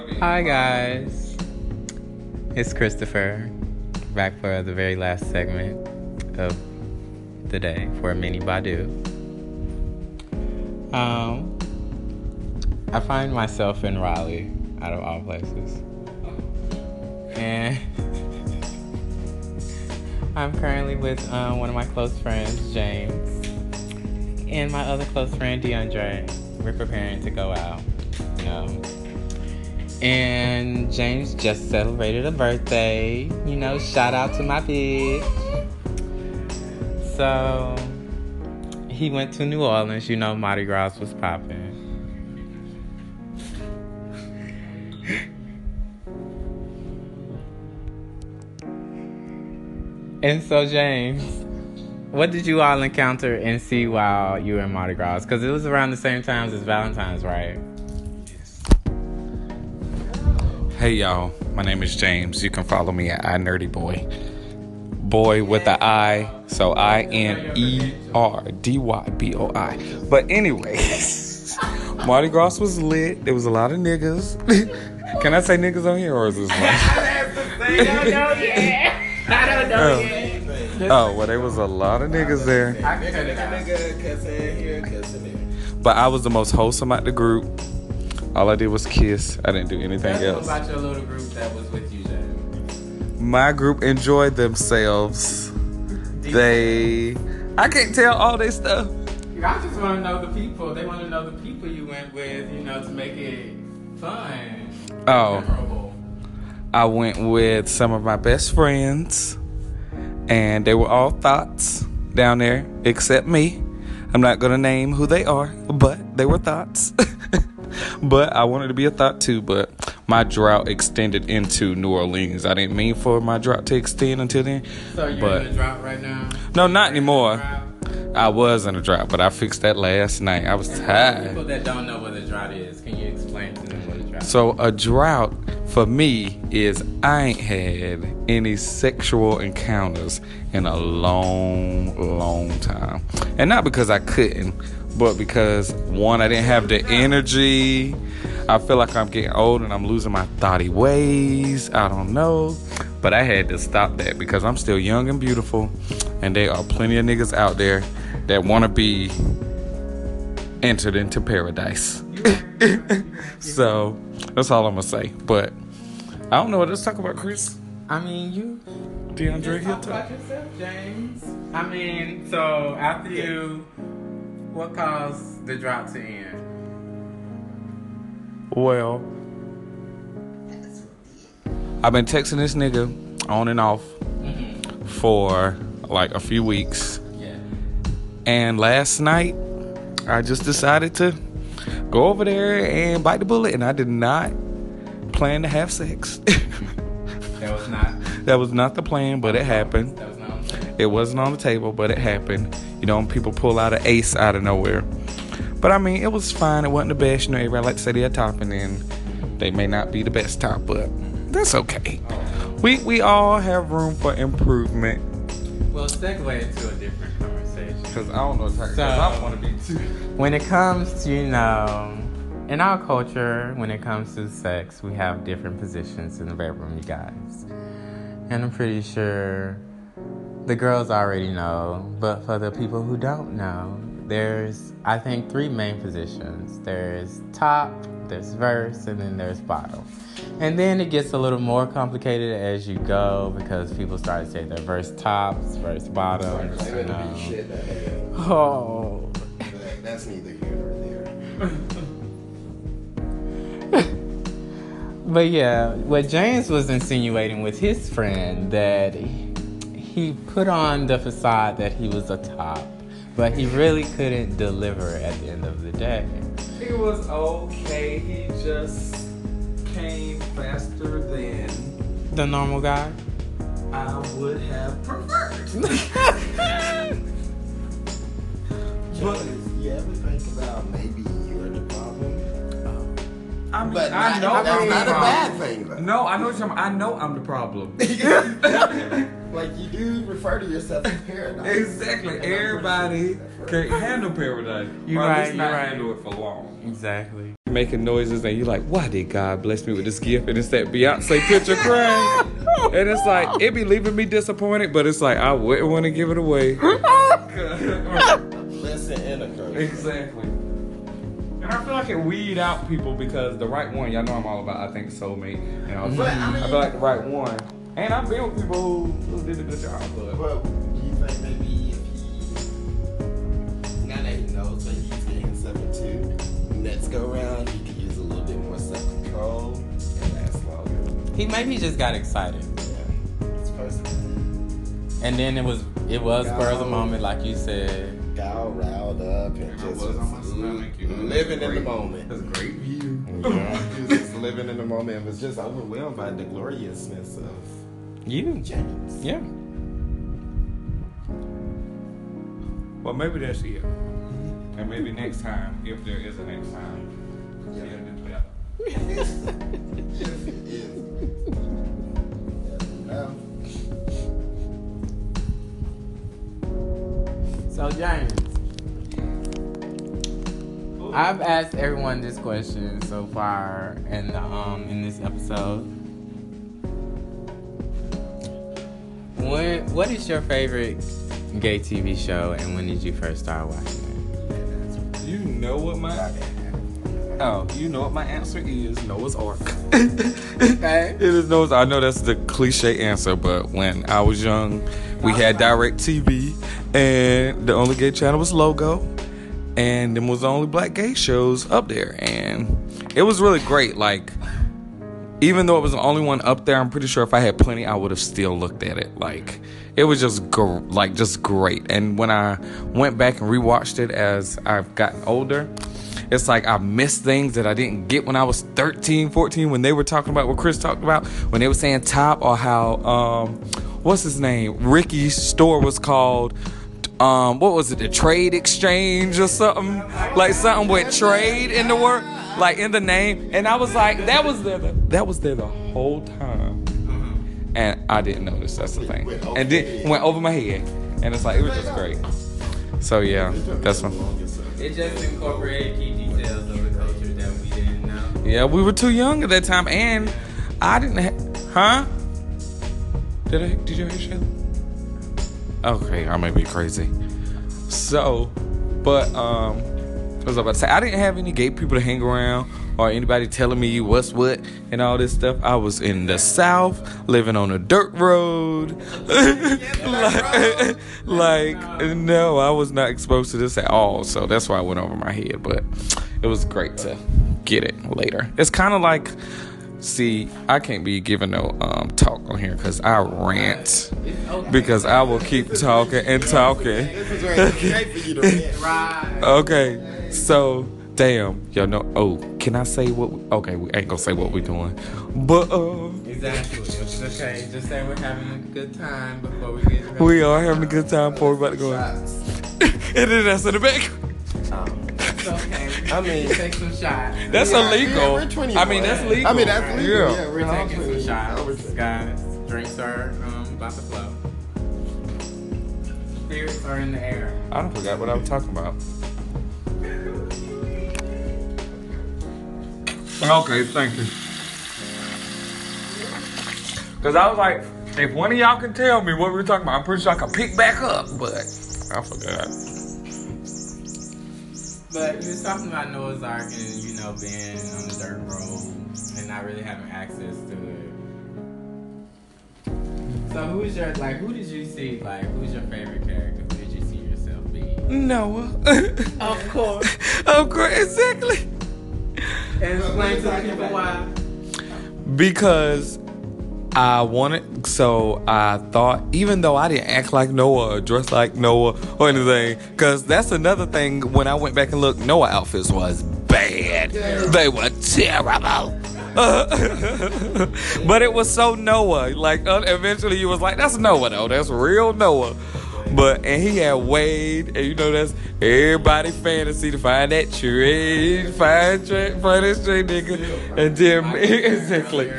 Hi guys, it's Christopher back for the very last segment of the day for Mini Badu. Um, I find myself in Raleigh, out of all places, and I'm currently with um, one of my close friends, James, and my other close friend, DeAndre. We're preparing to go out. And James just celebrated a birthday. You know, shout out to my bitch. So he went to New Orleans. You know, Mardi Gras was popping. And so, James, what did you all encounter and see while you were in Mardi Gras? Because it was around the same times as Valentine's, right? Hey y'all, my name is James. You can follow me at iNerdyBoy. Boy boy with the I, so I N E R D Y B O I. But anyways, Mardi Gras was lit. There was a lot of niggas. can I say niggas on here or is this like? I don't know yet. I don't know yet. Oh, well, there was a lot of niggas there. I can cut. Nigga, cussing here, cussing there. But I was the most wholesome at the group. All I did was kiss. I didn't do anything Tell else. about your little group that was with you, James. My group enjoyed themselves. They, I can't tell all their stuff. I just want to know the people. They want to know the people you went with, you know, to make it fun. Oh. Memorable. I went with some of my best friends, and they were all thoughts down there, except me. I'm not gonna name who they are, but they were thoughts. but I wanted to be a thought too, but my drought extended into New Orleans. I didn't mean for my drought to extend until then. So you're But- in the drought right now? No, not anymore. I was in a drought, but I fixed that last night. I was And tired. People that don't know what a drought is, can you explain to them what a drought is? So a drought for me is I ain't had any sexual encounters in a long, long time. And not because I couldn't, but because one, I didn't have the energy. I feel like I'm getting old and I'm losing my thoughty ways. I don't know. But I had to stop that because I'm still young and beautiful. And there are plenty of niggas out there that want to be entered into paradise. so that's all I'm gonna say. But I don't know what let's talk about, Chris. I mean, you DeAndre just talk Hill. about yourself, James. I mean, so after you, what caused the drought to end? Well, I've been texting this nigga on and off mm-hmm. for like a few weeks. Yeah. And last night, I just decided to go over there and bite the bullet, and I did not plan to have sex. That was not. that was not the plan, but it happened. That was not. on the table. It wasn't on the table, but it happened. You know, when people pull out an ace out of nowhere. But I mean, it was fine. It wasn't the best. You know, everybody like to say they're topping, and they may not be the best top, but that's okay. Oh. We we all have room for improvement. Well, segue into a different conversation. Cause I don't know, cause So- I don't want to be too. When it comes to, you know, in our culture, when it comes to sex, we have different positions in the bedroom, you guys. And I'm pretty sure the girls already know, but for the people who don't know, there's, I think, three main positions there's top, there's verse, and then there's bottom. And then it gets a little more complicated as you go because people start to say their verse tops, verse bottoms. Like, You that know. be shit, that nigga. Oh. That- That's neither here nor there. But yeah, what James was insinuating with his friend that he put on the facade that he was a top, but he really couldn't deliver at the end of the day. It was okay. He just came faster than The normal guy. I would have preferred. But you ever think about maybe you're the problem? I mean, But I not, know that's I'm not the a bad thing. Though. No, I know what you're. I know I'm the problem. Like you do refer to yourself as paradise. Exactly. And Everybody can't handle paradise. You're at right, least not you're right. handle it for long. Exactly. Making noises and you're like, why did God bless me with this gift? And it's that Beyonce picture crying. And it's like, it be leaving me disappointed, but it's like, I wouldn't want to give it away. Blessing and a curse. exactly. And I feel like it weed out people because the right one, y'all know I'm all about, I think, soulmate. And I, was, mm-hmm. But, I mean- I feel like the right one. And I've been with people who, who did a good job, but. But do you think maybe if he now that he knows what he's getting himself into, next go round he could use a little bit more self control and last longer. He maybe just got excited. Yeah. This person And then it was it was spur of the moment, like you said. got all riled up and just was was stomach, you know, Mm-hmm. living in the moment. That's a great view. Yeah, he was just living in the moment and was just overwhelmed by the gloriousness of You. James. Yeah. Well, maybe that's it. And maybe next time, if there is a next time, Yeah. yeah, do better. Yes, it is. Yeah, So James, I've asked everyone this question so far in the, um in this episode. When, what is your favorite gay TV show, and when did you first start watching it? You know what my oh, you know what my answer is? Noah's Arc. Okay. It is Noah's. I know that's the cliche answer, but when I was young, we had Direct TV, and the only gay channel was Logo, and them was the only black gay shows up there, and it was really great. Like, even though it was the only one up there, I'm pretty sure if I had plenty, I would have still looked at it. Like, it was just gr- like just great. And when I went back and rewatched it as I've gotten older, it's like I missed things that I didn't get when I was 13, 14 when they were talking about what Chris talked about when they were saying top or how um what's his name Ricky's store was called um what was it the trade exchange or something like something with trade in the word like in the name and I was like that was there the, that was there the whole time and I didn't notice that's the thing and then went over my head and it's like it was just great so yeah that's one. It just incorporated key details of the culture that we didn't know. Yeah, we were too young at that time, and I didn't. Ha- huh? Did I? Did you hear Shayla? Okay, I may be crazy. So, but um, what was I about to say? I didn't have any gay people to hang around or anybody telling me what's what and all this stuff. I was in the South, living on a dirt road. like, like, no, I was not exposed to this at all. So that's why I went over my head. But it was great to get it later. It's kind of like, see, I can't be giving no um, talk on here because I rant because I will keep talking and talking. This is where it's okay for you to rant. Right. Okay, so damn, y'all know. Oh, can I say what? We, okay, we ain't gonna say what we're doing, but uh, Exactly. It's okay. Just say we're having a good time before we get. we are having a good time before we about to go. And then that's in the back. Um, It's okay. I mean- take some shots. That's we are- illegal. yeah, we're 21. I mean, that's legal. I mean, that's legal. Yeah. Yeah, We're taking some 21. shots, Over to- guys. Drinks are um, about to flow. Spirits are in the air. I don't forgot what I was talking about. Okay, thank you. Cause I was like, if one of y'all can tell me what we were talking about, I'm pretty sure I can pick back up, but I forgot. But you was talking about Noah's Arc and you know being on the dirt road and not really having access to it. So who's your like? Who did you see like? Who's your favorite character? Who did you see yourself be? Noah. Of course. of course, exactly. And explain to the people why. Because I wanted, so I thought, even though I didn't act like Noah or dress like Noah or anything, because that's another thing. When I went back and looked, Noah outfits was bad. They were terrible. but it was so Noah. Like uh, eventually, you was like, "That's Noah, though. That's real Noah." But and he had Wade, and you know that's everybody fantasy to find that trade, find trade, find that straight nigga, and then exactly.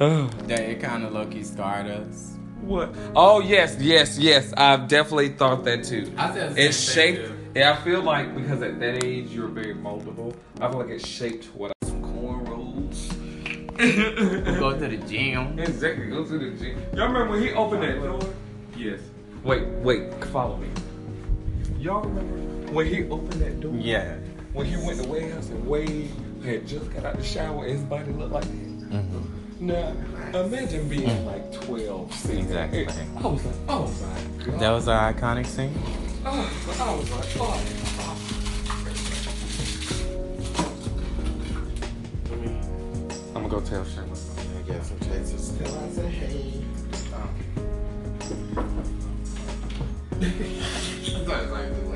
Oh. That it kind of low key scarred us What? Oh yes, yes, yes. I've definitely thought that too. I said the It's same thing, shaped. Yeah, I feel like because at that age you're very moldable. I feel like it shaped what I some cornrows. Go to the gym. Exactly. Go to the gym. Y'all remember when he opened that door? Yes. Wait, wait. Follow me. Y'all remember when he opened that door? Yeah. When he went to Wade House and Wade had just got out the shower and his body looked like that. Mm-hmm. Now, imagine being mm. like 12, seeing that. Exactly. I was like, oh my god. That was our iconic scene. Oh, I was like, oh. I'm gonna go tell Shayla. I got some chasers still. I said, hey. Oh. Are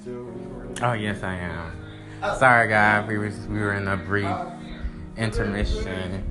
still recording? Oh yes, I am. Sorry, guys. We was we were in a brief intermission